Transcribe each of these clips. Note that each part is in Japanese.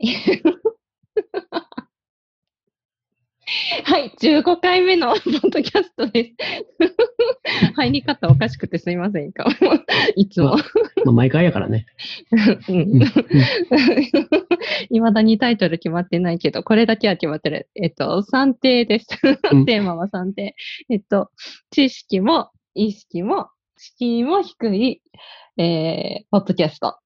はい、15回目の ポッドキャストです。入り方おかしくてすいませんか？いつも。まあ、毎回やからね。いまだにタイトル決まってないけど、これだけは決まってる。えっと、算定です。テーマは算定。えっと、知識も意識も敷居も低い、えー、ポッドキャスト。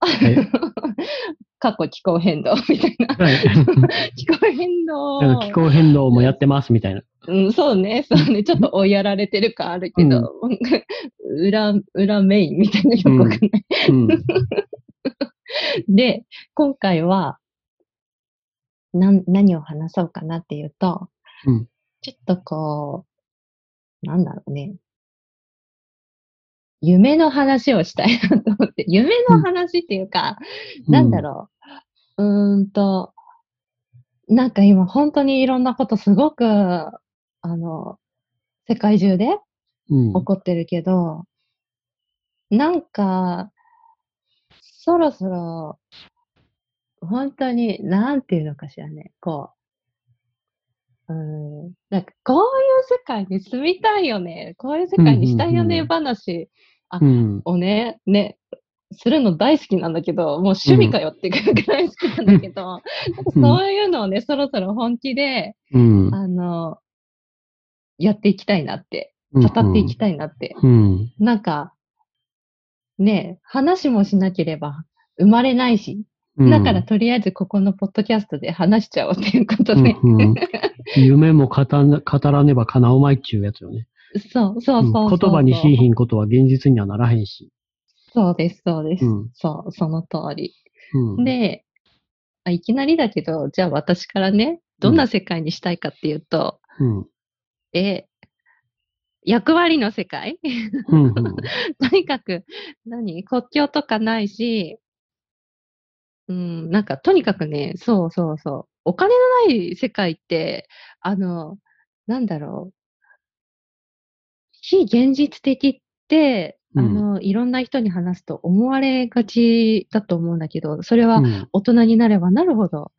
過去気候変動みたいな。はい、気候変動。気候変動もやってますみたいな。うん、そうね、そうね。ちょっと追いやられてる感あるけど、うん、裏、裏メインみたいなよくわかんない。うんうん、で、今回は、な、何を話そうかなっていうと、うん、ちょっとこう、なんだろうね。夢の話をしたいなと思って、夢の話っていうか、うん、なんだろう。んと、なんか今本当にいろんなことすごく、あの、世界中で起こってるけど、うん、なんか、そろそろ、本当に、なんていうのかしらね、こう、うん、なんかこういう世界に住みたいよね、こういう世界にしたいよね、話あ、うん、をね、ね、するの大好きなんだけど、もう趣味かよっていうくらい好きなんだけど、うん、そういうのをね、そろそろ本気で、うん、あの、やっていきたいなって、語っていきたいなって。うん、なんか、ね、話もしなければ生まれないし、だからとりあえずここのポッドキャストで話しちゃおうっていうことで、うんうん。夢も語らねば叶うまいっちゅうやつよね。そうそうそう言葉にしいひんことは現実にはならへんし。そうです、そうです。うん、そう、その通り。うん、であ、いきなりだけど、じゃあ私からね、どんな世界にしたいかっていうと、うん、え、役割の世界、うんうん、とにかく、何？国境とかないし、うん、なんかとにかくね、そうそうそう。お金のない世界って、あの、なんだろう。非現実的って、あの、いろんな人に話すと思われがちだと思うんだけど、それは大人になればなるほど、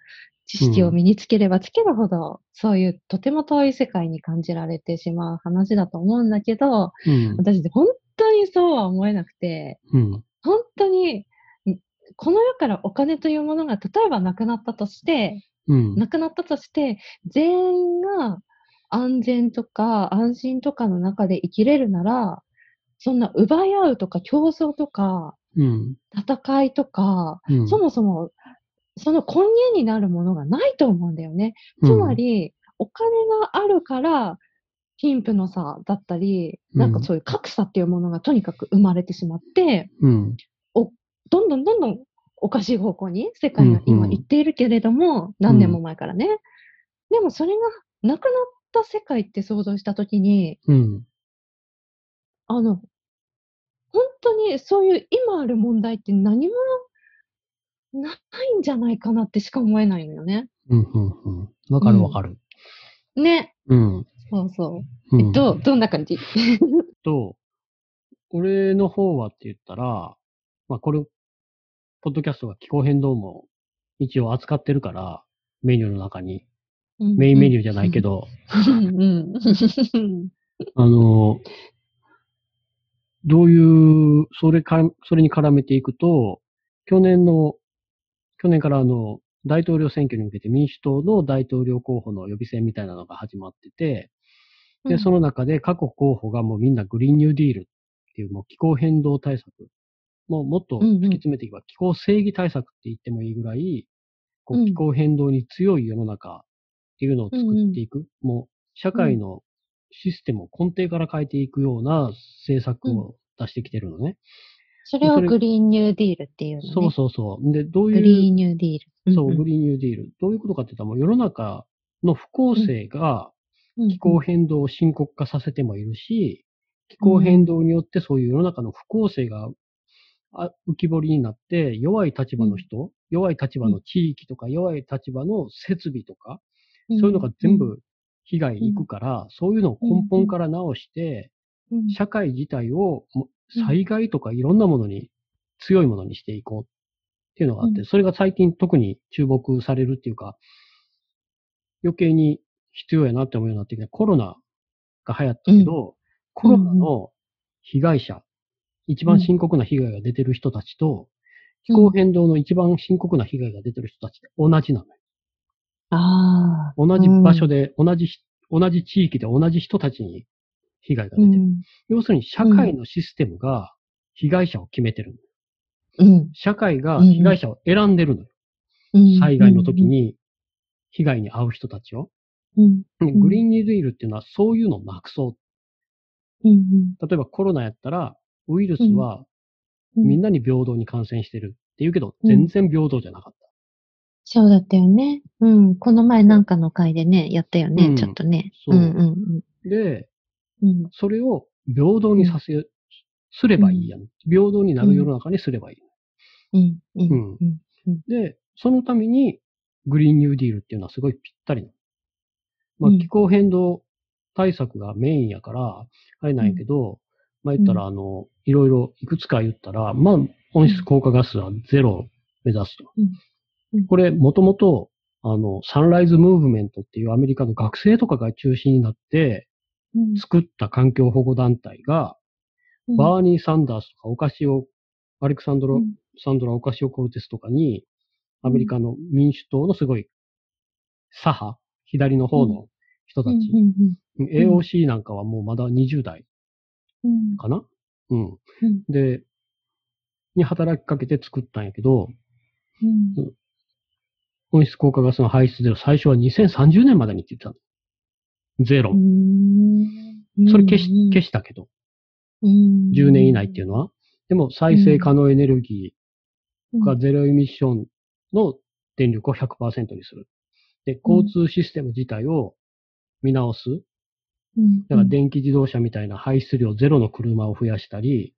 知識を身につければつけるほど、そういうとても遠い世界に感じられてしまう話だと思うんだけど、うん、私本当にそうは思えなくて、うん、本当に、この世からお金というものが例えばなくなったとして、うん、なくなったとして、全員が安全とか安心とかの中で生きれるなら、そんな奪い合うとか競争とか、うん、戦いとか、うん、そもそもその根源になるものがないと思うんだよね。つまり、お金があるから、貧富の差だったり、なんかそういう格差っていうものがとにかく生まれてしまって、うん、おどんどんどんどんおかしい方向に世界が今行っているけれども、うんうん、何年も前からね。でもそれがなくなった世界って想像したときに、うん、あの、本当にそういう今ある問題って何もないんじゃないかなってしか思えないのよね。うん、うん、うん。わかるわかる。ね。うん。そうそう。えっと、どんな感じ？と、俺の方はって言ったら、まあこれ、ポッドキャストが気候変動も一応扱ってるから、メニューの中に。メインメニューじゃないけど、あの、どういう、それか、それに絡めていくと、去年の、去年からあの、大統領選挙に向けて民主党の大統領候補の予備選みたいなのが始まってて、で、その中で各候補がもうみんなグリーンニューディールっていうもう気候変動対策、もうもっと突き詰めていけば気候正義対策って言ってもいいぐらい、こう気候変動に強い世の中っていうのを作っていく、もう社会のシステムを根底から変えていくような政策を出してきてるのね。それをグリーンニューディールっていうのね。そうそうそう。で、どういう。グリーンニューディール。そう、グリーンニューディール。どういうことかって言ったら、もう世の中の不公正が気候変動を深刻化させてもいるし、気候変動によってそういう世の中の不公正が浮き彫りになって、弱い立場の人、弱い立場の地域とか、弱い立場の設備とか、そういうのが全部被害に行くから、そういうのを根本から直して、社会自体を災害とかいろんなものに強いものにしていこうっっていうのがあって、それが最近特に注目されるっていうか、余計に必要やなって思うようになってきて、コロナが流行ったけど、うん、コロナの被害者、一番深刻な被害が出てる人たちと、気候変動の一番深刻な被害が出てる人たちって同じなのよ。ああ。同じ場所で、同じ、同じ地域で同じ人たちに被害が出てる。要するに社会のシステムが被害者を決めてるうん、社会が被害者を選んでるのよ。災害の時に被害に遭う人たちを。うん、グリーンニューディールっていうのはそういうのをなくそう。うん、例えばコロナやったら、ウイルスはみんなに平等に感染してるって言うけど、全然平等じゃなかった。そうだったよね。うん。この前なんかの回でね、やったよね、うん、ちょっとね。そう。うんうんうん、で、うん、それを平等にさせ、すればいいやん。平等になる世の中にすればいい。うん。うん。うん。で、そのために、グリーンニューディールっていうのはすごいぴったりな。まあ、気候変動対策がメインやから、あれなんやけど、まあ言ったら、あの、いろいろいくつか言ったら、まあ、温室効果ガスはゼロを目指すと。これ、もともと、あの、サンライズムーブメントっていうアメリカの学生とかが中心になって、作った環境保護団体が、バーニー・サンダースとかオカシオ、アレクサンドロ、サンドラ・オカシオ・コルテスとかに、アメリカの民主党のすごい左派、左の方の人たち、AOC なんかはもうまだ20代かな、うん、で、に働きかけて作ったんやけど、うん、温室効果ガスの排出ゼロ、最初は2030年までにって言ってたの。ゼロ。それ消し、消したけど。10年以内っていうのは。でも再生可能エネルギーがゼロエミッションの電力を100%にする。で、交通システム自体を見直す。だから電気自動車みたいな排出量ゼロの車を増やしたり、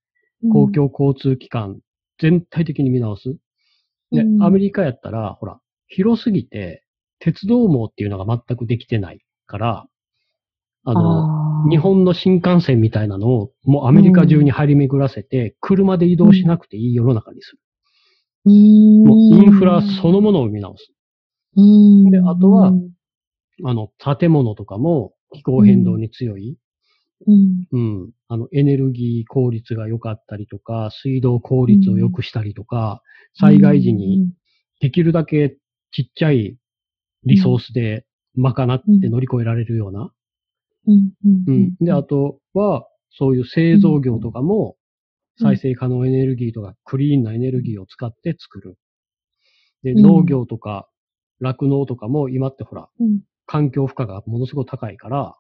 公共交通機関全体的に見直す。で、アメリカやったら、ほら、広すぎて、鉄道網っていうのが全くできてないから、あの、日本の新幹線みたいなのをもうアメリカ中に張り巡らせて、車で移動しなくていい世の中にする。うん、もうインフラそのものを見直す。うん、で、あとは、あの、建物とかも気候変動に強い。うん。うん。あの、エネルギー効率が良かったりとか、水道効率を良くしたりとか、災害時にできるだけちっちゃいリソースで賄って乗り越えられるような。うん。うん。で、あとは、そういう製造業とかも、再生可能エネルギーとかクリーンなエネルギーを使って作る。で、農業とか酪農とかも今ってほら、環境負荷がものすごく高いから、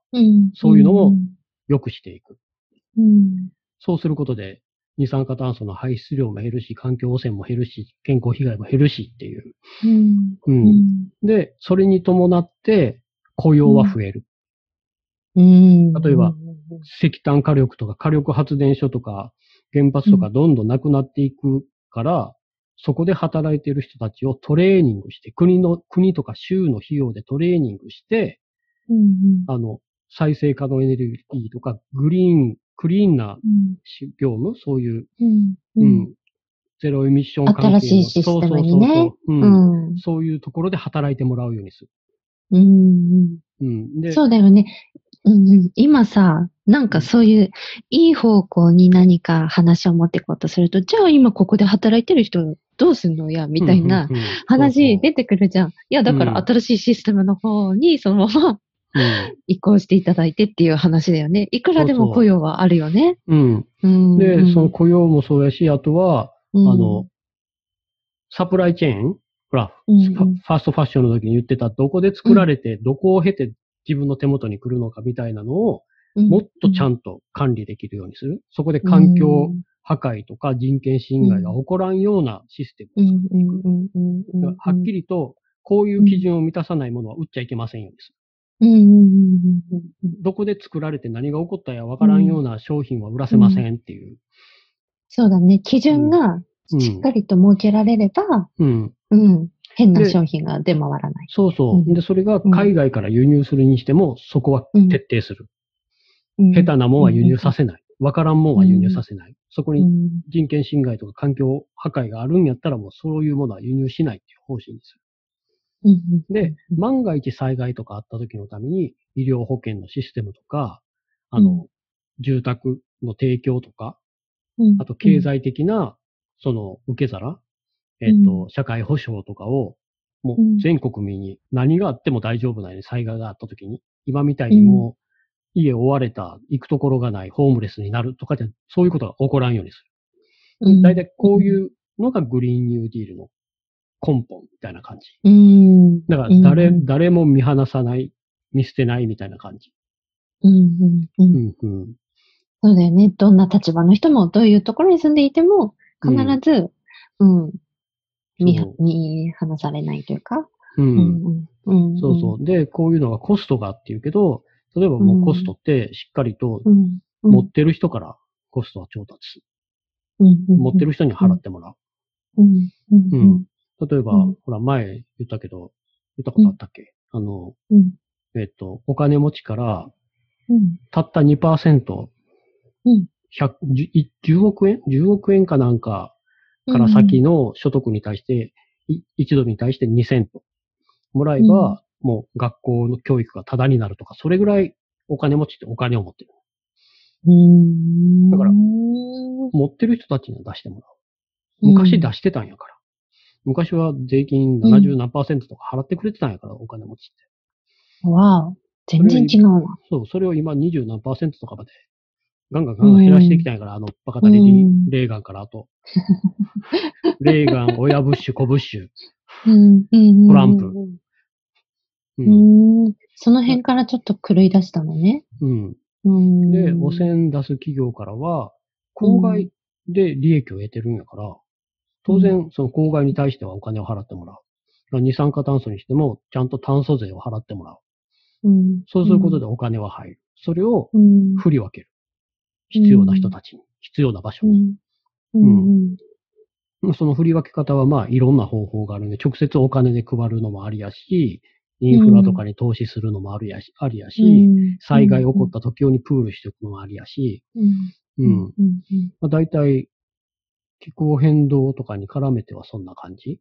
そういうのも良くしていく。そうすることで、二酸化炭素の排出量も減るし、環境汚染も減るし、健康被害も減るしっていう。うんうんで、それに伴って雇用は増える。うん、例えば、石炭火力とか火力発電所とか原発とかどんどんなくなっていくから、そこで働いている人たちをトレーニングして、国の、国とか州の費用でトレーニングして、うんうん、あの、再生可能エネルギーとか、グリーン、クリーンな業務、うん、そういう、うん、うん、ゼロエミッション関係の新しいシステムにね。そうそうそう、う。ん、そういうところで働いてもらうようにする。うん、うん、でそうだよね。うん、今さ、なんかそういういい方向に何か話を持っていこうとすると、じゃあ今ここで働いてる人どうすんの？や、みたいな話出てくるじゃん。いや、だから新しいシステムの方にそのまま、移行していただいてっていう話だよね。いくらでも雇用はあるよね。うん。で、その雇用もそうやし、あとは、あの、サプライチェーンほら、ファーストファッションの時に言ってた、どこで作られて、どこを経て自分の手元に来るのかみたいなのを、もっとちゃんと管理できるようにする。そこで環境破壊とか人権侵害が起こらんようなシステムを作っていく。はっきりと、こういう基準を満たさないものは売っちゃいけませんよです。どこで作られて何が起こったやわからんような商品は売らせませんっていう。そうだね。基準がしっかりと設けられれば、うん。うん。変な商品が出回らない。そうそう。で、それが海外から輸入するにしても、そこは徹底する。下手なもんは輸入させない。わからんもんは輸入させない。そこに人権侵害とか環境破壊があるんやったらもうそういうものは輸入しないっていう方針にする。で、万が一災害とかあった時のために医療保険のシステムとか、あの、住宅の提供とか、あと経済的な、その受け皿、えっ、と、社会保障とかを、もう全国民に何があっても大丈夫なように災害があった時に、今みたいにもう家追われた、行くところがない、ホームレスになるとかじゃ、そういうことが起こらんようにする。大体こういうのがグリーンニューディールの根本みたいな感じ。うん、だから誰、うん、誰も見放さない、見捨てないみたいな感じ。うんうん。うんうん、そうだよね。どんな立場の人も、どういうところに住んでいても、必ず、うん、うん、見見放されないというか？うん。うんうん、そうそう。で、こういうのがコストがっていうけど、例えばもうコストってしっかりと持ってる人からコストは調達する。持ってる人に払ってもらう。うん。例えば、ほら前言ったけど、言ったことあったっけ？あの、えっと、お金持ちから、たった2%、10億円 ?10 億円かなんかから先の所得に対して、1ドルに対して2セントもらえば、もう学校の教育がタダになるとか、それぐらいお金持ちってお金を持ってる。だから、持ってる人たちには出してもらう。昔出してたんやから。昔は税金70何パーセントとか払ってくれてたんやから、お金持ちって。わあ、全然違うわ。そう、それを今20何パーセントとかまで、ガンガンガンガン減らしていきたんやから、あの、バカタリリ、レーガンからあと。レーガン、親ブッシュ、コブッシュ、トランプ。うん、その辺からちょっと狂い出したのね。うん。うん、で、汚染出す企業からは、公害で利益を得てるんやから、当然、その公害に対してはお金を払ってもらう。二酸化炭素にしても、ちゃんと炭素税を払ってもらう。うん、そうすることでお金は入る。それを振り分ける。必要な人たちに、必要な場所に。うん。その振り分け方はまあいろんな方法があるんで、直接お金で配るのもありやし、インフラとかに投資するのもあるやし、ありやし、災害起こった時用にプールしておくのもありやし、うん。まあ、大体、気候変動とかに絡めてはそんな感じ。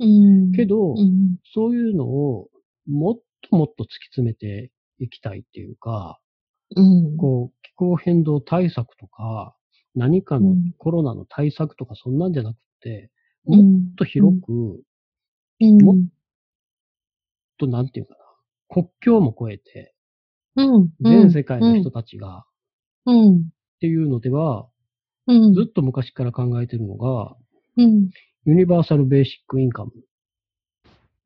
うん、けど、うん、そういうのをもっともっと突き詰めていきたいっていうか、うん、こう、気候変動対策とか、何かのコロナの対策とかそんなんじゃなくて、もっと広く、もっと、なんていうかな、国境も越えて、うん。全世界の人たちが、うん。っていうのでは、うん。ずっと昔から考えてるのが、うん。ユニバーサルベーシックインカム。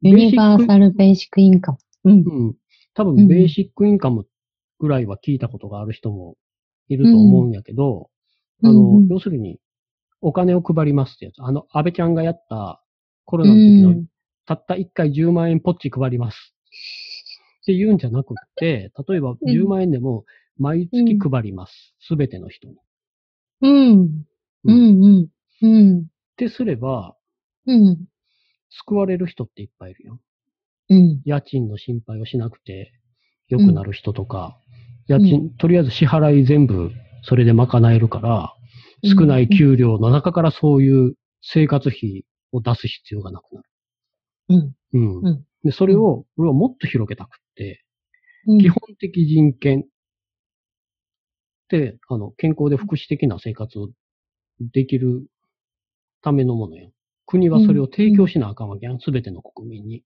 ユニバーサルベーシックインカム。うん。うん。多分、ベーシックインカムぐらいは聞いたことがある人もいると思うんやけど、うん、あの、要するに、お金を配りますってやつ。あの、安倍ちゃんがやったコロナの時のたった1回10万円ポッチ配ります。って言うんじゃなくって、例えば10万円でも毎月配ります。す、べ、ての人に。うん。うん。うん。ってすれば、うん。救われる人っていっぱいいるよ。うん。家賃の心配をしなくて良くなる人とか、家賃、とりあえず支払い全部それで賄えるから、少ない給料の中からそういう生活費を出す必要がなくなる。うん。うん。で、それを、俺はもっと広げたくって、うん、基本的人権って、あの、健康で福祉的な生活をできるためのものや。国はそれを提供しなあかんわけやん、すべての国民に。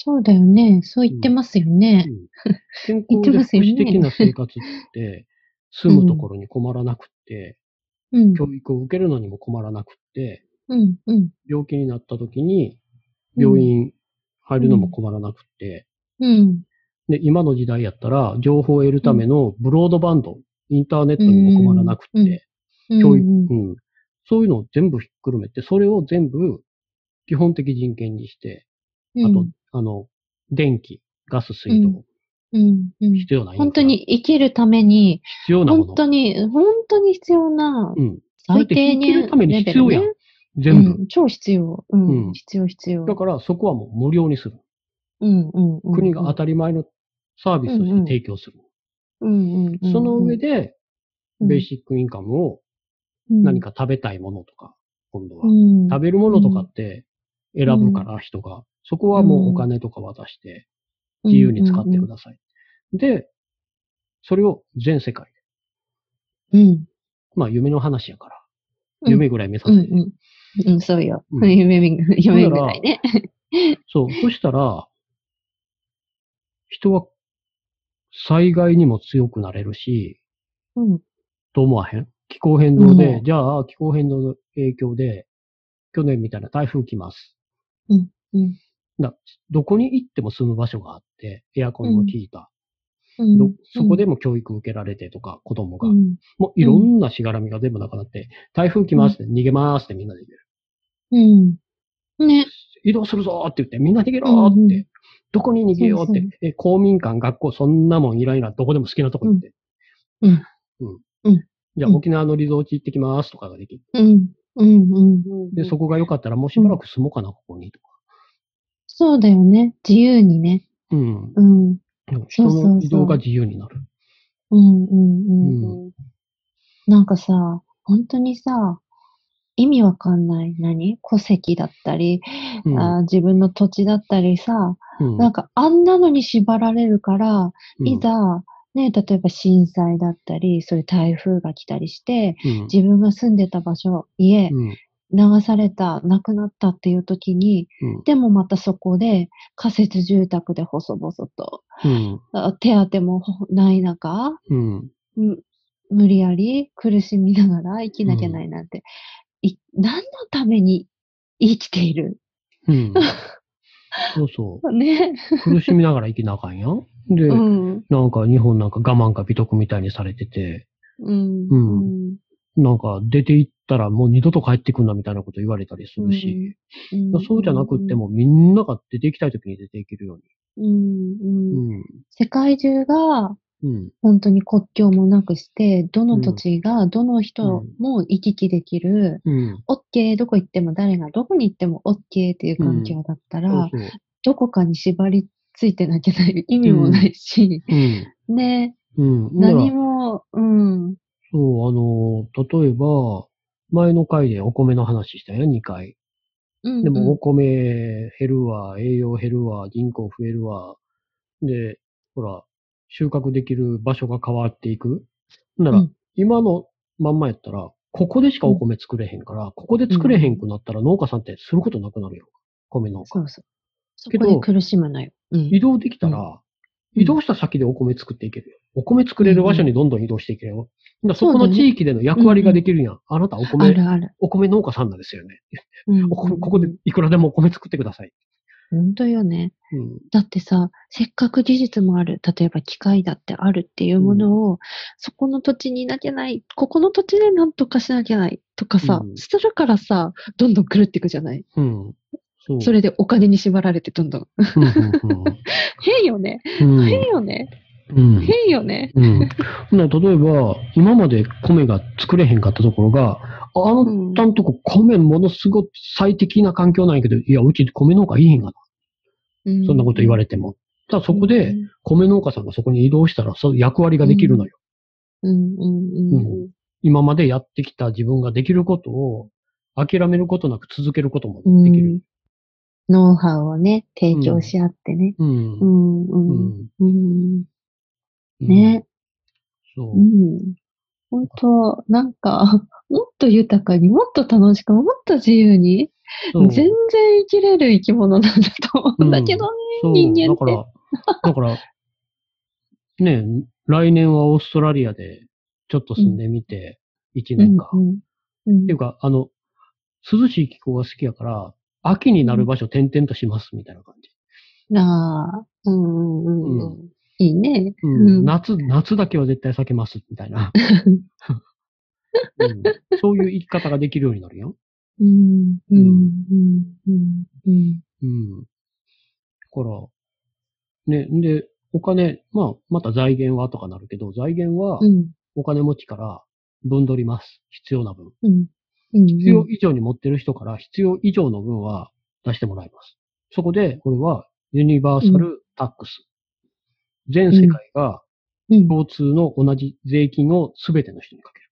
そうだよね。そう言ってますよね。うん、健康で福祉的な生活って、住むところに困らなくって、うん、教育を受けるのにも困らなくって、うんうん、病気になった時に病院入るのも困らなくて、うん。で、今の時代やったら、情報を得るためのブロードバンド、インターネットにも困らなくて、教育、うん。そういうのを全部ひっくるめて、それを全部基本的人権にして、あと、あの、電気、ガス、水道、うんうん、必要な本当に生きるために、必要なもの。本当に、本当に必要な、うん。最低限、生きるために必要やん。全部、うん。超必要。うん。うん、必要、必要。だからそこはもう無料にする。うんうんうん、国が当たり前のサービスとして提供する。うんうんその上で、ベーシックインカムを何か食べたいものとか、今度は。食べるものとかって選ぶから人が。そこはもうお金とか渡して自由に使ってください。で、それを全世界で。うん。まあ夢の話やから。夢ぐらい目指して。うん、うん、そうよ。夢、夢ぐらいね。そう。そしたら、人は災害にも強くなれるし、うん。と思わへん？気候変動で、うん、じゃあ気候変動の影響で、去年みたいな台風来ます。うん。うん。だどこに行っても住む場所があって、エアコンも効いた。うん、そこでも教育受けられてとか、子供が。うん、もういろんなしがらみが全部なくなって、台風来ますって、逃げますってみんなで言える。うん。ね。移動するぞって言って、みんな逃げろって。どこに逃げようって。え、公民館、学校、そんなもんいらいな、どこでも好きなとこ行って。うん。うん。うん。じゃあ、沖縄のリゾート行ってきますとかができる。うん。うん。うん。で、そこが良かったら、もうしばらく住もうかな、ここにとか。そうだよね。自由にね。うん。うん。人の移動が自由になる。うんうんうん。うん、なんかさ、本当にさ、意味わかんない何？戸籍だったり、うん、あ、自分の土地だったりさ、うん、なんかあんなのに縛られるから、いざ、ね、例えば震災だったり、そういう台風が来たりして、自分が住んでた場所、家、流された、亡くなったっていう時に、うん、でもまたそこで仮設住宅で細々と、うん、手当もない中、うん、無理やり苦しみながら生きなきゃないなんて、い何のために生きている、うん、そうそう。ね。苦しみながら生きなあかんやん。で、うん、なんか日本なんか我慢か美徳みたいにされてて、うん。うん。なんか出て行ったらもう二度と帰ってくんなみたいなこと言われたりするし、うん、そうじゃなくってもみんなが出て行きたい時に出ていけるように。うん。うん、世界中が本当に国境もなくして、どの土地がどの人も行き来できる、うん、OK、どこ行っても誰がどこに行っても OK っていう環境だったら、どこかに縛りついてなきゃない意味もないし、ね、何も、うん。そう、あの、例えば、前の回でお米の話したよ、2回。うんうん、でもお米減るわ、栄養減るわ、人口増えるわ。で、ほら、収穫できる場所が変わっていく。なら、うん、今のまんまやったら、ここでしかお米作れへんから、うん、ここで作れへんくなったら農家さんってすることなくなるよ。米農家。そうそう。そこで苦しむなよ。うん、移動できたら、移動した先でお米作っていけるよ。お米作れる場所にどんどん移動していけるよ。だそこの地域での役割ができるやん。ね、あなたお米、あるあるお米農家さんなんですよね。うん、ここでいくらでもお米作ってください。本当よね、うん。だってさ、せっかく技術もある、例えば機械だってあるっていうものを、うん、そこの土地にいなきゃない、ここの土地でなんとかしなきゃないとかさ、うん、するからさ、どんどん狂っていくじゃない。うん、そそれでお金に縛られてどんどん。変よね。変よね。うん、変よね。うん。例えば、今まで米が作れへんかったところが、あのたんとこ米ものすごく最適な環境なんやけど、いや、うち米農家いいへんがな。うん、そんなこと言われても。ただそこで、米農家さんがそこに移動したら、そういう役割ができるのよ。うん、うん、今までやってきた自分ができることを、諦めることなく続けることもできる。ノウハウをね、提供し合ってね。うん。うん、うん、うん。ね。そう。うん。本当なんか、もっと豊かに、もっと楽しく、もっと自由に、全然生きれる生き物なんだと思うんだけどね、うん、人間って。だから、だから、ね、来年はオーストラリアでちょっと住んでみて、1年間。うんうん、っていうか、あの、涼しい気候が好きやから、秋になる場所転々としますみたいな感じ。ああ、うんうんうん。いいね。うん、夏、夏だけは絶対避けますみたいな。うん、そういう生き方ができるようになるよ。うん、うん、うん、うん。うん。だから、ね、で、お金、まあ、また財源はとかなるけど、財源は、お金持ちから分取ります。必要な分。うん必要以上に持ってる人から必要以上の分は出してもらいます。そこで、これはユニバーサルタックス。全世界が共通の同じ税金を全ての人にかける。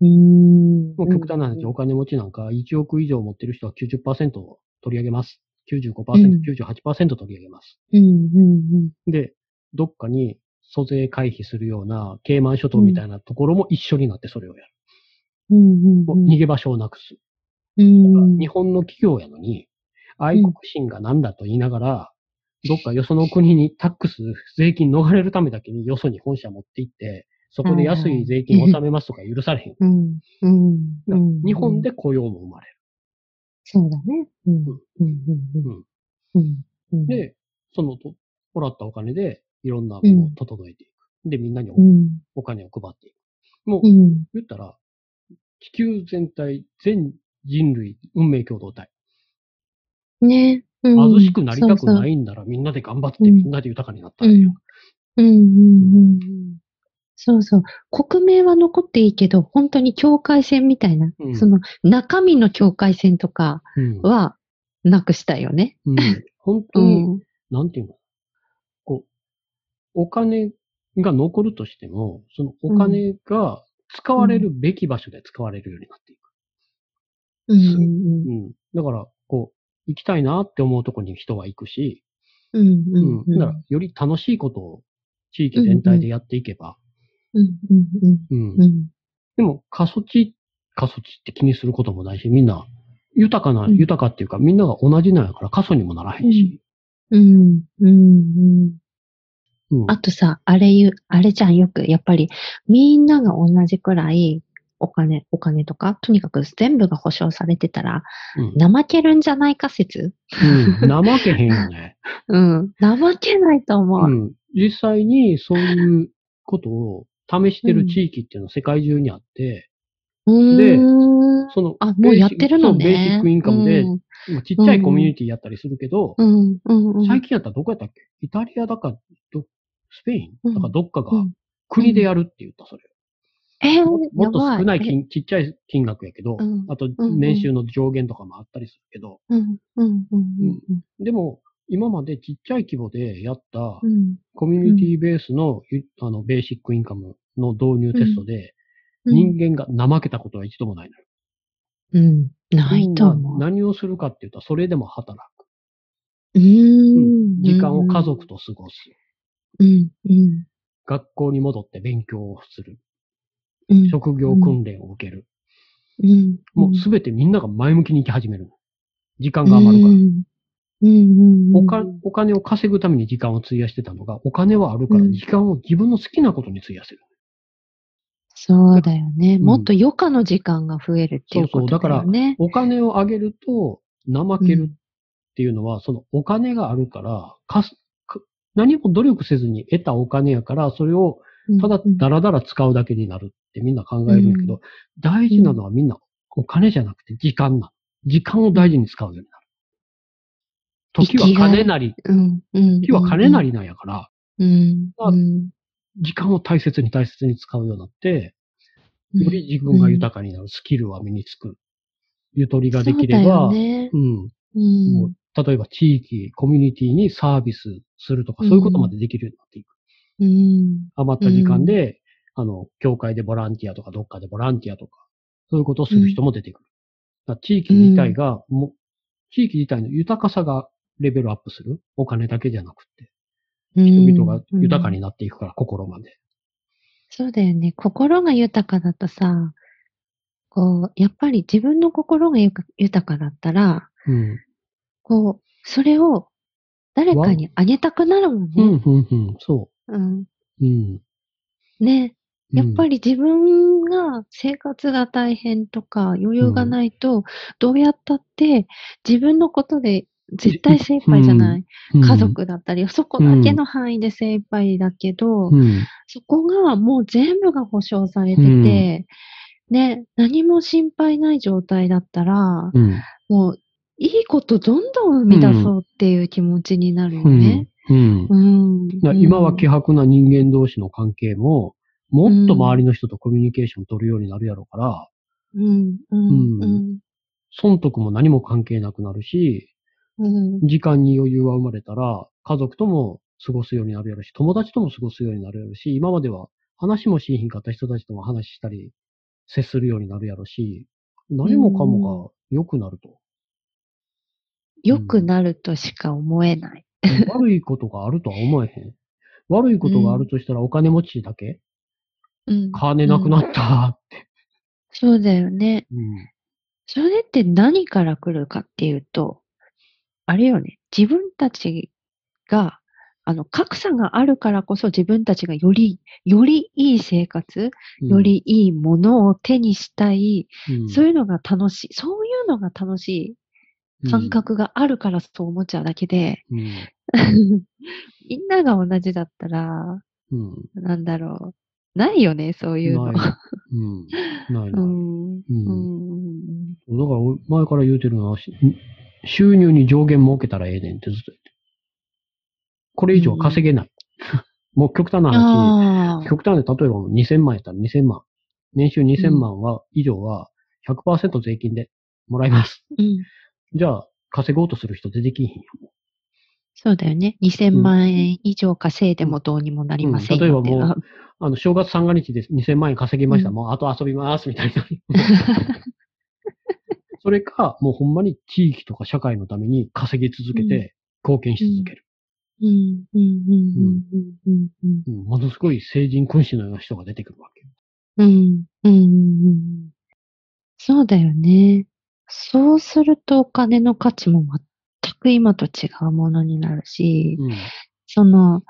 うん。もう極端な話、お金持ちなんか1億以上持ってる人は90%を取り上げます。95%、98%取り上げます。で、どっかに租税回避するような、ケイマン諸島みたいなところも一緒になってそれをやる。逃げ場所をなくす。日本の企業やのに、愛国心が何だと言いながら、どっかよその国にタックス、税金逃れるためだけによそに本社持って行って、そこで安い税金を納めますとか許されへん。うんうん、日本で雇用も生まれる。そうだね。で、そのと、もらったお金でいろんなものを整えていく。で、みんなにお,、金を配っていく。もう、言ったら、地球全体、全人類、運命共同体。ね。貧しくなりたくないんなら、みんなで頑張って、みんなで豊かになったらいいよ。うんうんうんそうそう。国名は残っていいけど、本当に境界線みたいな、うん、その中身の境界線とかはなくしたいよね。うん、本当に、うん、なんていうの？こう、お金が残るとしても、そのお金が使われるべき場所で使われるようになっていく。うん。うん、だから、こう、行きたいなって思うとこに人は行くし、うん。うん。だから、より楽しいことを地域全体でやっていけば、うんでも、過疎地、過疎地って気にすることもないし、みんな、豊かな、豊かっていうか、みんなが同じなんやから過疎にもならへんし。うん、うん、うん。あとさ、あれ言う、あれじゃん、よく、やっぱり、みんなが同じくらい、お金、お金とか、とにかく全部が保証されてたら、うん、怠けるんじゃないか説？うん、怠けへんよね。うん。怠けないと思う。うん。実際にそういうことを試してる地域っていうのは世界中にあって、うん、で、その、あ、もうやってるのね。ベーシックインカムで、うん、ちっちゃいコミュニティやったりするけど、うん最近やったらどこやったっけ？イタリアだか、スペイン？だかどっかが国でやるって言った、それ。えー、もっと少ない金、ちっちゃい金額やけど、あと年収の上限とかもあったりするけど、でも、今までちっちゃい規模でやったコミュニティベースの,、あのベーシックインカムの導入テストで、人間が怠けたことは一度もないのよ。うん。ないと思う。何をするかって言ったら、それでも働く。うん。時間を家族と過ごす。うん。うん。学校に戻って勉強をする。うん、職業訓練を受ける。うん。もうすべてみんなが前向きに生き始める。時間が余るから。うんおお金を稼ぐために時間を費やしてたのが、お金はあるから時間を自分の好きなことに費やせる。そうだよね。もっと余暇の時間が増えるっていうことだよね。そうそう。だから、お金をあげると、怠けるっていうのは、うん、そのお金があるから、かす、何も努力せずに得たお金やから、それをただだらだら使うだけになるってみんな考えるんだけど、うん、大事なのはみんなお金じゃなくて時間な。時間を大事に使うようになる。時は金なり。時は金なりなんやから、時間を大切に大切に使うようになって、より自分が豊かになる。スキルは身につく。ゆとりができれば、ね、うん、もう例えば地域、コミュニティにサービスするとか、そういうことまでできるようになっていく。うん、余った時間で、あの、教会でボランティアとか、どっかでボランティアとか、そういうことをする人も出てくる。地域自体が、も地域自体の豊かさがレベルアップする。お金だけじゃなくて。人々が豊かになっていくから、心まで。そうだよね。心が豊かだとさ、こう、やっぱり自分の心が豊かだったら、うん、こう、それを誰かにあげたくなるもんね。うん、うん、うん、そう。うん。うん。ね。やっぱり自分が生活が大変とか余裕がないと、どうやったって自分のことで絶対精一杯じゃない、うん、家族だったり、そこだけの範囲で精一杯だけど、うん、そこがもう全部が保証されてて、うん、ね、何も心配ない状態だったら、もういいことどんどん生み出そうっていう気持ちになるよね。今は希薄な人間同士の関係も、もっと周りの人とコミュニケーション取るようになるやろうから、うん。うん。損得も何も関係なくなるし、時間に余裕は生まれたら、家族とも過ごすようになるやろし、友達とも過ごすようになるやろし、今までは話もしひんかった人たちとも話したり、接するようになるやろし、何もかもが良くなると。良くなるとしか思えない。悪いことがあるとは思えへん。悪いことがあるとしたらお金持ちだけ、うん、金なくなったって、そうだよね。うん、それって何から来るかっていうと、あれよね、自分たちが、あの、格差があるからこそ自分たちがより、よりいい生活、よりいいものを手にしたい、うん、そういうのが楽しい、そういうのが楽しい感覚があるからそう思っちゃうだけで、うん、みんなが同じだったら、うん、なんだろう。ないよね、そういうの。ない。うん。ないな。うん。うん。だから、前から言うてるのは、収入に上限設けたらええねんってずっと言って。これ以上稼げない。うん、もう極端な話、極端で例えば2000万やったら2000万。年収2000万は、以上は100%税金でもらいます。うん、じゃあ、稼ごうとする人出てきひんよ。そうだよね。2000万円以上稼いでもどうにもなりませんよ、うん、例えばもう、あの、正月三が日で2000万円稼ぎました。もう、あと遊びます、みたいな。それか、もうほんまに地域とか社会のために稼ぎ続けて、貢献し続ける。うん、うん、うん、うん、うん。ものすごい成人君子のような人が出てくるわけ。うん、うん。そうだよね。そうするとお金の価値も全く今と違うものになるし、うん、その、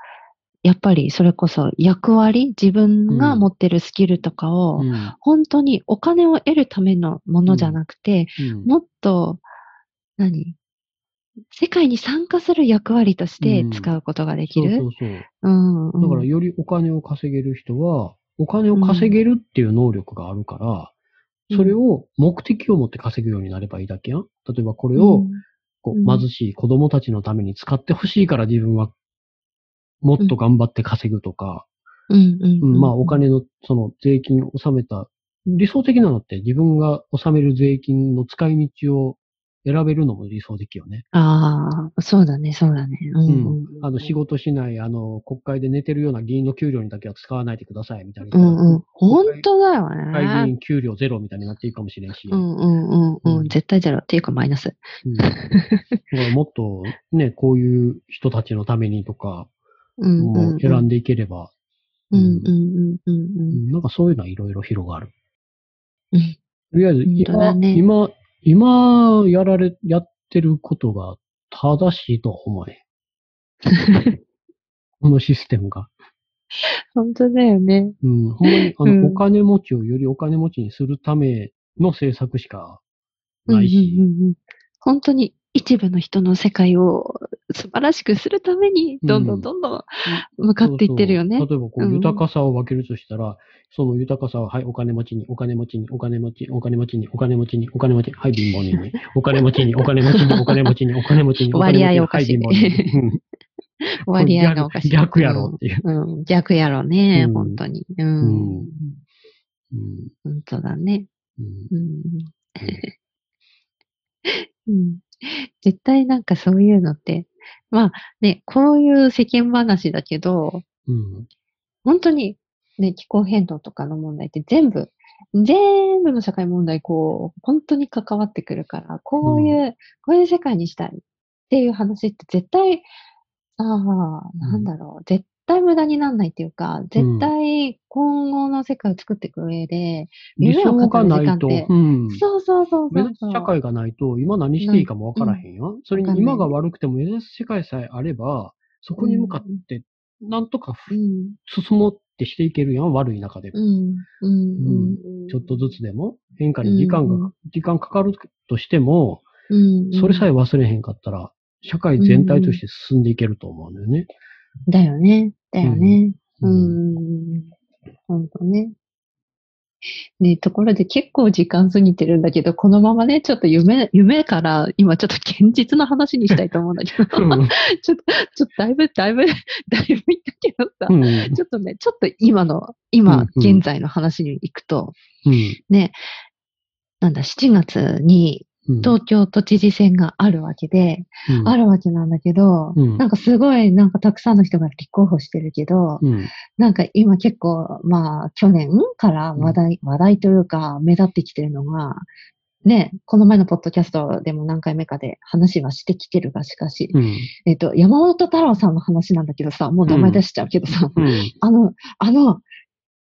やっぱりそれこそ役割、自分が持ってるスキルとかを、本当にお金を得るためのものじゃなくて、もっと、何？世界に参加する役割として使うことができる。そうそうそう。うん、だからよりお金を稼げる人は、お金を稼げるっていう能力があるから、それを目的を持って稼ぐようになればいいだけやん。例えばこれを、こう貧しい子供たちのために使ってほしいから自分はもっと頑張って稼ぐとか、まあお金のその税金を納めた、理想的なのって自分が納める税金の使い道を選べるのも理想的よね。ああ、そうだね、そうだね。うん、うん。あの、仕事しない、あの、国会で寝てるような議員の給料にだけは使わないでください、みたいな。うんうん。本当だよね。国会議員給料ゼロみたいになっていいかもしれんし。うんうんうんうん。絶対ゼロっていうかマイナス。うん。だからもっと、ね、こういう人たちのためにとか、もう選んでいければ。うんうんうんうん。なんかそういうのはいろいろ広がる。うん。とりあえず今、ね、今、今やられ、やってることが正しいとは思え。このシステムが。本当だよね。うん。ほんまに、あの、うん、お金持ちをよりお金持ちにするための政策しかないし。うんうんうん、本当に一部の人の世界を素晴らしくするために、どんどんどんどん向かっていってるよね。そうそう例えばこう、豊かさを分けるとしたら、その豊かさは、はい、お金持ちに、お金持ちに、お金持ち、お金持ちに、お金持ちに、お金持ちに、はい、貧乏人に、お金持ちに、お金持ちに、お金持ちに、お金持ちに、割合おかしい。割合がおかしい。逆やろっていう。うん、逆やろね、うん、本当に。うん。うん。本当だね。うん。うん。絶対なんかそういうのって、まあね、こういう世間話だけど、うん、本当にね、気候変動とかの問題って全部、全部の社会問題、こう、本当に関わってくるから、こういう、うん、こういう世界にしたいっていう話って絶対、ああ、なんだろう、絶対無駄にならないっていうか、絶対今後の世界を作っていく上で、夢を語る時間って、うん、そうそうそう目指す社会がないと、今何していいかもわからへんよ。うん、それに今が悪くても目指す世界さえあれば、そこに向かって、なんとか、進もうってしていけるやん、悪い中でも。ちょっとずつでも、変化に時間が、時間かかるとしても、それさえ忘れへんかったら、社会全体として進んでいけると思うんだよね。だよね。だよね。うん。うん。ほんとね。ねところで結構時間過ぎてるんだけど、このままね、ちょっと夢、夢から今ちょっと現実の話にしたいと思うんだけど、うん、ちょっと、ちょっとだいぶ、だいぶ、だいぶ言ったけどさ、うん、ちょっとね、ちょっと今の、今、現在の話に行くと、うん、ね、なんだ、7月に、東京都知事選があるわけで、うん、あるわけなんだけど、うん、なんかすごい、なんかたくさんの人が立候補してるけど、うん、なんか今結構、まあ、去年から話題、話題というか、目立ってきてるのが、ね、この前のポッドキャストでも何回目かで話はしてきてるが、しかし、えっと、山本太郎さんの話なんだけどさ、もう名前出しちゃうけどさ、あの、あの、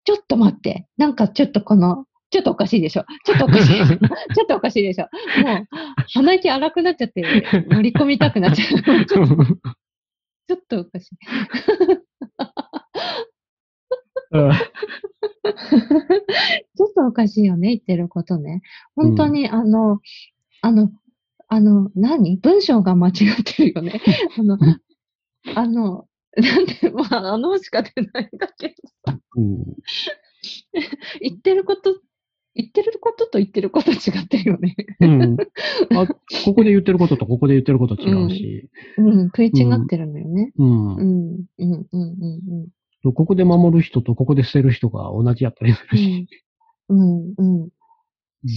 ちょっと待って、なんかちょっとこの、ちょっとおかしいでしょ。ちょっとおかしい。ちょっとおかしいでしょ。もう、鼻息荒くなっちゃって、乗り込みたくなっちゃう。ちょっとおかしい。ちょっとおかしいよね、言ってることね。本当に、うん、あの、あの、あの、何？文章が間違ってるよね。あの、あの、なんで、まあ、あのしか出ないんだけどさ。うん、言ってること言ってることと言ってること違ってるよね。うん。あ、ここで言ってることとここで言ってること違うし。うん、うん、食い違ってるのよね。うん。うん、うん、うん、うん。ここで守る人とここで捨てる人が同じやったりするし。うん、うん、うん。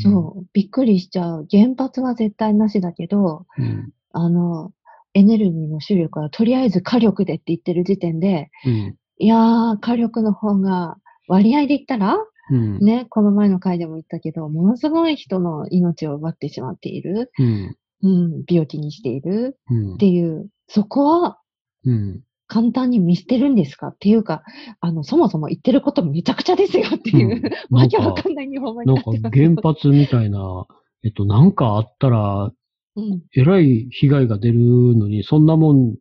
そう、びっくりしちゃう。原発は絶対なしだけど、うん、あの、エネルギーの種類からとりあえず火力でって言ってる時点で、うん、いやー、火力の方が割合で言ったらうん、ね、この前の回でも言ったけど、ものすごい人の命を奪ってしまっている。うん。うん、病気にしている。うん、っていう、そこは、うん。簡単に見捨てるんですか？っていうか、あの、そもそも言ってることめちゃくちゃですよっていう、うん、わけわかんない日本語になってます。なんか原発みたいな、えっと、なんかあったら、うん、えらい被害が出るのに、そんなもん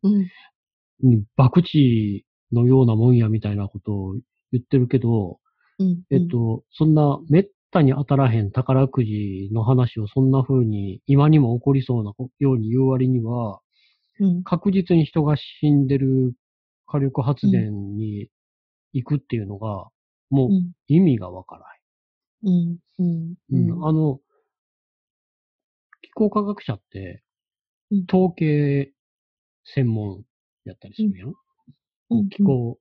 に、博打のようなもんやみたいなことを言ってるけど、うんえっと、そんなめったに当たらへん宝くじの話をそんな風に今にも起こりそうなように言う割には、うん、確実に人が死んでる火力発電に行くっていうのが、もう意味がわからない。うんうんうん、あの、気候科学者って、統計専門やったりするやん。うん、気候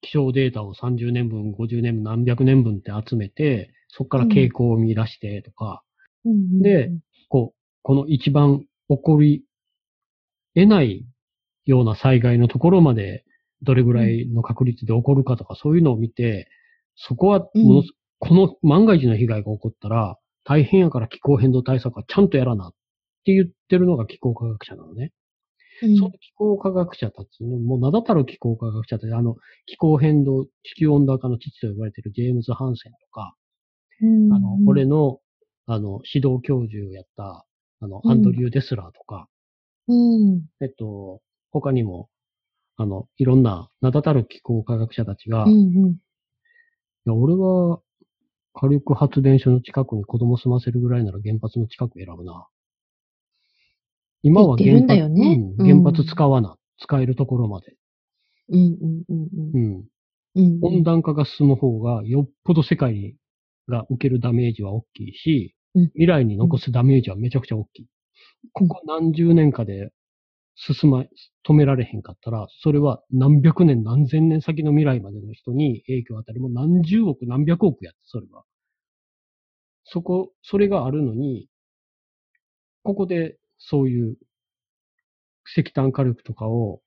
気象データを30年分、50年分、何百年分って集めて、そこから傾向を見出してとか、うん、で、こう、この一番起こり得ないような災害のところまでどれぐらいの確率で起こるかとか、そういうのを見て、そこはもの、うん、この万が一の被害が起こったら、大変やから気候変動対策はちゃんとやらなって言ってるのが気候科学者なのね。その気候科学者たちの、もう名だたる気候科学者たち、あの、気候変動、地球温暖化の父と呼ばれているジェームズ・ハンセンとか、うん、あの、俺の、あの、指導教授をやった、あの、アンドリュー・デスラーとか、うん、えっと、他にも、あの、いろんな名だたる気候科学者たちが、うんうん、いや俺は火力発電所の近くに子供住ませるぐらいなら原発の近く選ぶな。今は原発、ねうん、原発使わな、使えるところまで。うんうんうんうん。温暖化が進む方がよっぽど世界が受けるダメージは大きいし、未来に残すダメージはめちゃくちゃ大きい。ここ何十年かで進ま、止められへんかったら、それは何百年何千年先の未来までの人に影響を与える。もう何十億何百億やって、それは。そこ、それがあるのに、ここでそういう石炭火力とかを、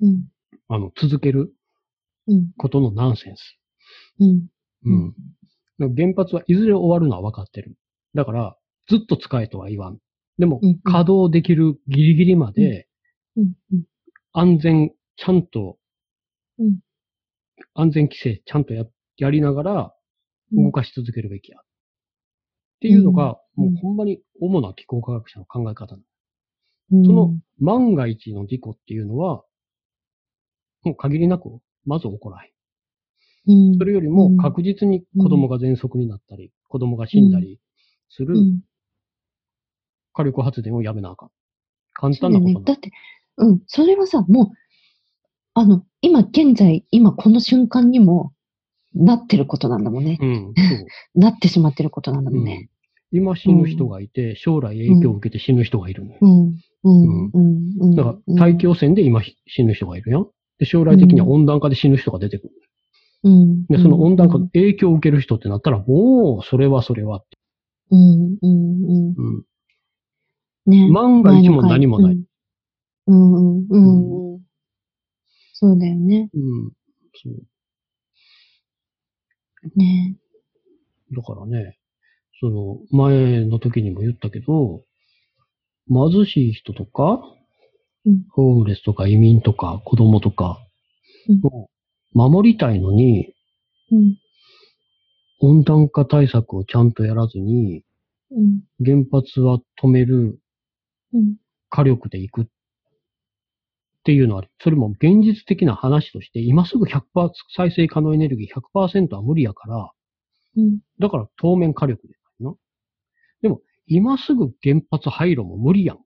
うん、あの、続けることのナンセンス。うん。うん。原発はいずれ終わるのは分かってる。だから、ずっと使えとは言わん。でも、稼働できるギリギリまで、安全、ちゃんと、安全規制ちゃんとややりながら動かし続けるべきや。っていうのが、もうほんまに主な気候科学者の考え方その万が一の事故っていうのは、もう限りなく、まず起こらない。うん、それよりも確実に子供が喘息になったり、うん、子供が死んだりする火力発電をやめなあかん。簡単なことな、ね、だって、うん、それはさ、もう、あの、今現在、今この瞬間にもなってることなんだもんね。うん、なってしまってることなんだもんね。今死ぬ人がいて、将来影響を受けて死ぬ人がいるのよ。うんうんうん、だから、大気汚染で今死ぬ人がいるやん。で、将来的には温暖化で死ぬ人が出てくる。うん、で、その温暖化、影響を受ける人ってなったら、もう、それはそれはって。うんうんうんね。万が一も何もない。うん、うん、うん、うん。そうだよね。うん、そう。ねだからね、その、前の時にも言ったけど、貧しい人とか、うん、ホームレスとか移民とか子供とかを守りたいのに、うん、温暖化対策をちゃんとやらずに、うん、原発は止める火力でいくっていうのは、それも現実的な話として、今すぐ100%再生可能エネルギー100%は無理やから、うん、だから当面火力でな。でも、今すぐ原発廃炉も無理やんか。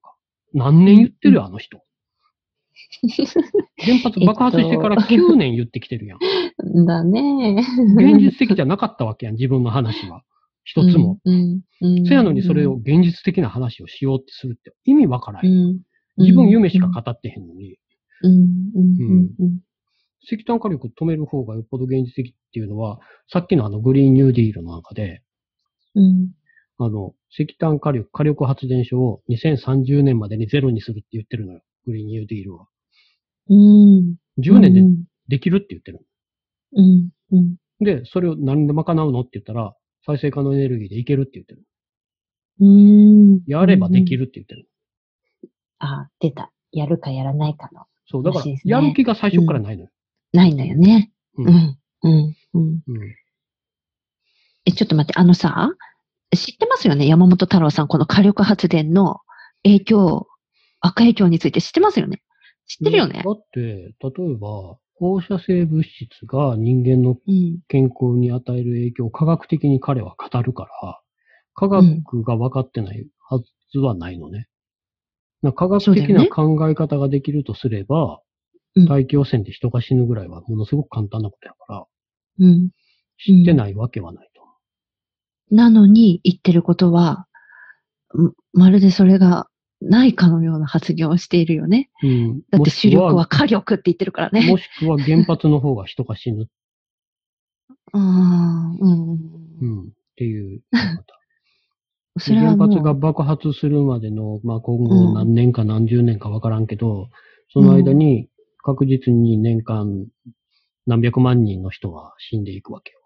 何年言ってるよ、あの人。原発爆発してから9年言ってきてるやん。だね。現実的じゃなかったわけやん、自分の話は。一つも。せやのにそれを現実的な話をしようってするって意味わからへん。自分夢しか語ってへんのに。石炭火力止める方がよっぽど現実的っていうのは、さっきのあのグリーンニューディールの中で、うん、あの、石炭火力、火力発電所を2030年までにゼロにするって言ってるのよ。グリーンニューディールは。うん。10年でできるって言ってる。うん。うん。で、それを何で賄うの？って言ったら、再生可能エネルギーでいけるって言ってる。うん。やればできるって言ってる。あ、出た。やるかやらないかの。そう、だから、やる気が最初からないのよ。ないんだよね。うん。うん。うん。うん。え、ちょっと待って、あのさ、知ってますよね？山本太郎さん、この火力発電の影響、悪影響について知ってますよね？知ってるよね？だって、例えば、放射性物質が人間の健康に与える影響を科学的に彼は語るから、科学が分かってないはずはないのね。うん、科学的な考え方ができるとすれば、ね、大気汚染で人が死ぬぐらいはものすごく簡単なことやから、うん、知ってないわけはない。と。なのに言ってることは、まるでそれがないかのような発言をしているよね。うん、だって主力は火力って言ってるからね。もしくは原発の方が人が死ぬ。ああ、うん。うん。っていう それは原発が爆発するまでの、まあ今後何年か何十年かわからんけど、うん、その間に確実に年間何百万人の人が死んでいくわけよ。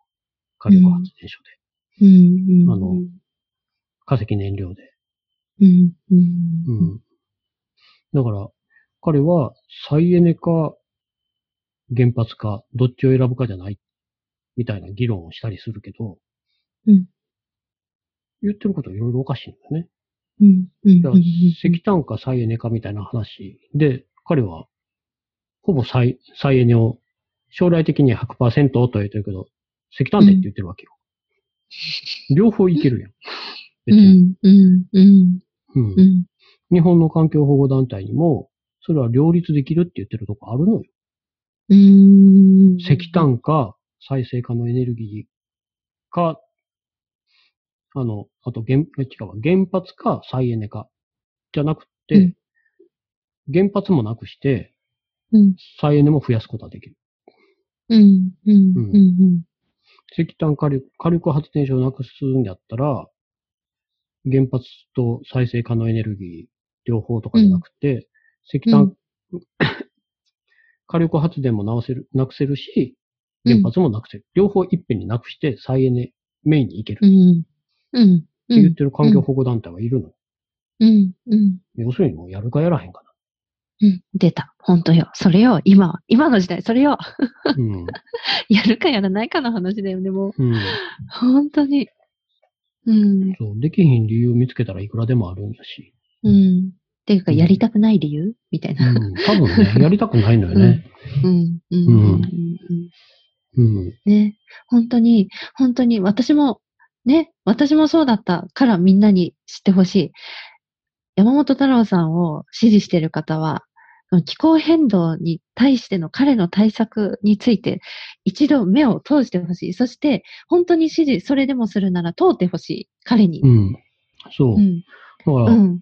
火力発電所で。うん、あの、化石燃料で。うん、うん。だから、彼は再エネか原発かどっちを選ぶかじゃないみたいな議論をしたりするけど、うん、言ってることいろいろおかしいんだよね。うん、うん、石炭か再エネかみたいな話で、彼はほぼ再再エネを将来的には100%と言ってるけど、石炭でって言ってるわけよ。両方いけるやん。別に。うん、うん、うん。うん。日本の環境保護団体にも、それは両立できるって言ってるとこあるのよ。うん。石炭か再生可能エネルギーか、あの、あと原、違う原発か再エネか、じゃなくて、うん、原発もなくして、うん、再エネも増やすことはできる。うん、うん、うん、うん。石炭火力、火力発電所をなくすんやったら、原発と再生可能エネルギー両方とかじゃなくて、うん、石炭、うん、火力発電も直せる、なくせるし、原発もなくせる。両方いっぺんになくして再エネメインに行ける。うん。うん。って言ってる環境保護団体はいるの。うん。うん。要するにもうやるかやらへんかな。うん。出た。本当よ。それよ。今、今の時代、それよ。うん。やるかやらないかの話だよね、もう。うん。本当に。うん。そう、できひん理由を見つけたらいくらでもあるんやし。うん。っていうか、やりたくない理由、みたいな。うん、多分ね、やりたくないのよね。うん。うん。うん。うん。ね、本当に、本当に、私も、ね、私もそうだったからみんなに知ってほしい。山本太郎さんを支持している方は、気候変動に対しての彼の対策について一度目を通してほしい。そして、本当に支持、それでもするなら通ってほしい。彼に。うん。そう。うん、だから、うん、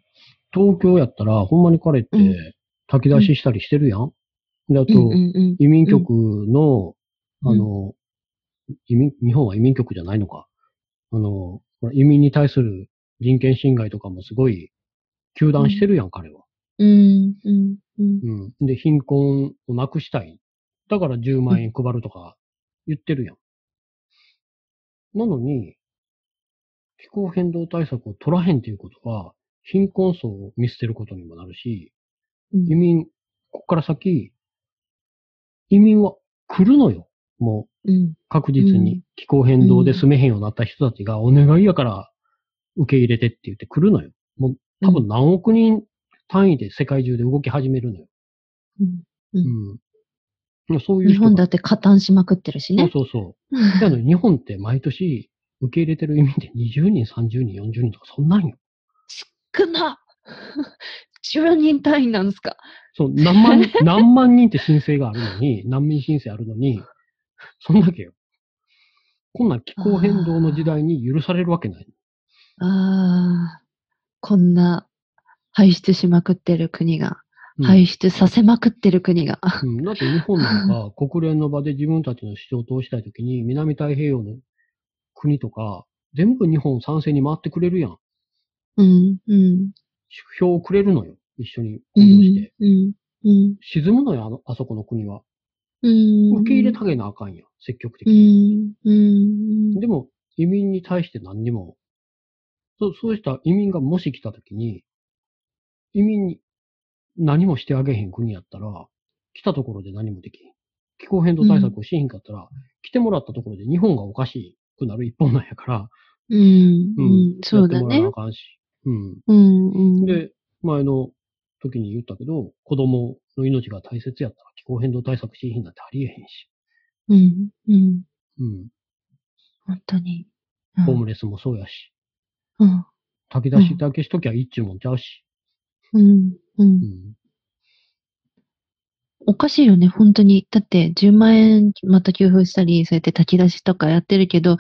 東京やったら、ほんまに彼って炊き出ししたりしてるやん。で、あと、移民局の、あの、移民、日本は移民局じゃないのか。あの、移民に対する人権侵害とかもすごい求断してるやん、彼は。うん、うん、うん。うん。で、貧困をなくしたい。だから10万円配るとか言ってるやん。なのに、気候変動対策を取らへんっていうことは、貧困層を見捨てることにもなるし、移民、こっから先、移民は来るのよ。もう、確実に気候変動で住めへんようになった人たちがお願いやから受け入れてって言って来るのよ。もう多分何億人単位で世界中で動き始めるのよ。うん。うん。そういう日本だって加担しまくってるしね。そうそうそう。日本って毎年受け入れてる移民って20人、30人、40人とかそんなんよ。少な10人単位なんですかそう、何万、何万人って申請があるのに、難民申請あるのに、そんだけよ。こんな気候変動の時代に許されるわけない。ああ、こんな排出しまくってる国が、うん、排出させまくってる国が。うん、だって日本なんか 国連の場で自分たちの主張を通したいときに、南太平洋の国とか、全部日本賛成に回ってくれるやん。うん、うん。票をくれるのよ。一緒に行動して。うん、うん。沈むのよ、あの、あそこの国は。うん。受け入れたげなあかんやん、積極的に。うん。うん。でも、移民に対して何にも、そう、そうした移民がもし来たときに、移民に何もしてあげへん国やったら、来たところで何もできへん。気候変動対策をしへんかったら、うん、来てもらったところで日本がおかしくなる一本なんやから、うん、うん、そうだね。やってもらわなあかんし。うん。うん、うん。で、前の時に言ったけど、子供の命が大切やったら気候変動対策しひんなんてありえへんし。うん、うん。うん。本当に。うん、ホームレスもそうやし。うん。炊き出しだけしときゃいいっちゅうもんちゃうし。うん、うん。うんおかしいよね、本当に。だって10万円また給付したり、そうやって炊き出しとかやってるけど、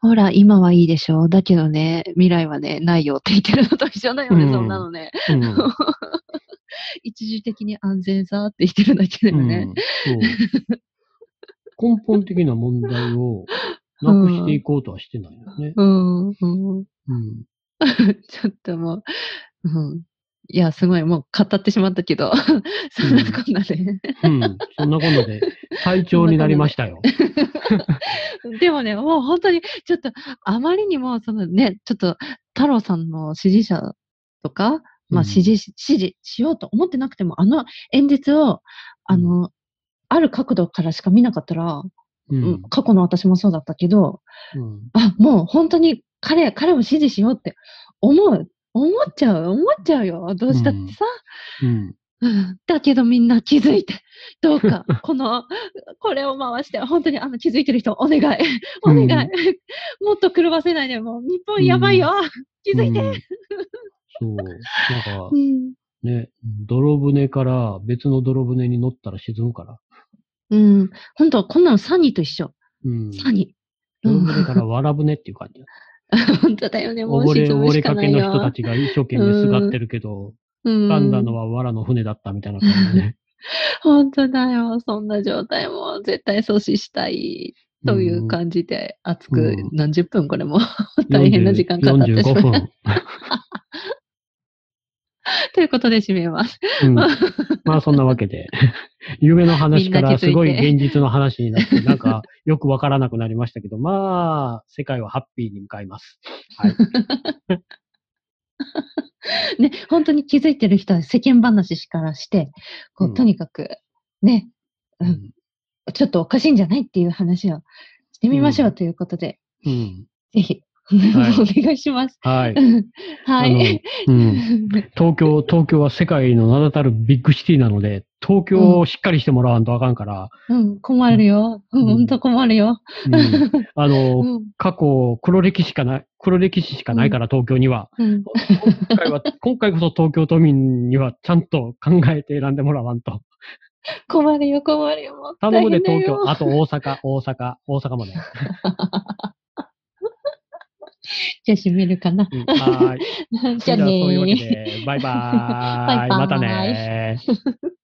ほら、今はいいでしょ。だけどね、未来はね、ないよって言ってるのと一緒だよね、うん、そんなのね。うん、一時的に安全さって言ってるだけだよね。うん、根本的な問題をなくしていこうとはしてないよね。うん。うん。ちょっともう、うん。いや、すごい、もう語ってしまったけど、そんなこんなで、うん。うん、そんなこんなで、体調になりましたよ。でもね、もう本当に、ちょっと、あまりにも、そのね、ちょっと、太郎さんの支持者とか、まあ、支持、支持しようと思ってなくても、あの演説を、あの、ある角度からしか見なかったら、うん、過去の私もそうだったけど、うん、あ、もう本当に彼、彼を支持しようって思う思っちゃう、思っちゃうよ。どうしたってさ。うん。うん、だけどみんな気づいて、どうか、この、これを回して、本当にあの気づいてる人、お願い、お願い、うん、もっと狂わせないで、もう。日本やばいよ、うん、気づいて、うん、そう、なんか、ね、泥船から別の泥船に乗ったら沈むから。うん、本当こんなのサニーと一緒。うん、サニー。泥船からわら船っていう感じ。本当だよね、もう溺れ、溺れかけの人たちが一生懸命すがってるけど、うん、掴んだのは藁の船だったみたいな感じで。本当だよ。そんな状態も絶対阻止したいという感じで、熱く何十分これも。大変な時間かかってしまう。ということで締めます。うん、まあそんなわけで、夢の話からすごい現実の話になって、なんかよくわからなくなりましたけど、まあ、世界はハッピーに向かいます。はい。ね、本当に気づいてる人は世間話からして、こう、うん、とにかく、ね、うん、ちょっとおかしいんじゃないっていう話をしてみましょうということで、うん、ぜひ。はい、お願いします。はい。はい。うん。東京、東京は世界の名だたるビッグシティなので、東京をしっかりしてもらわんとあかんから。うん、困るよ。うん、ほんと困るよ。うん、あの、うん、過去、黒歴史しかない、黒歴史しかないから、東京には。うん、今回は、今回こそ東京都民にはちゃんと考えて選んでもらわんと。困るよ、困るよ。頼むで、東京。あと大阪、大阪、大阪もね。じゃあ閉めるかな。うん、はい。じゃあねー。そういうわけで、バイバーイ。バイバーイまたねー。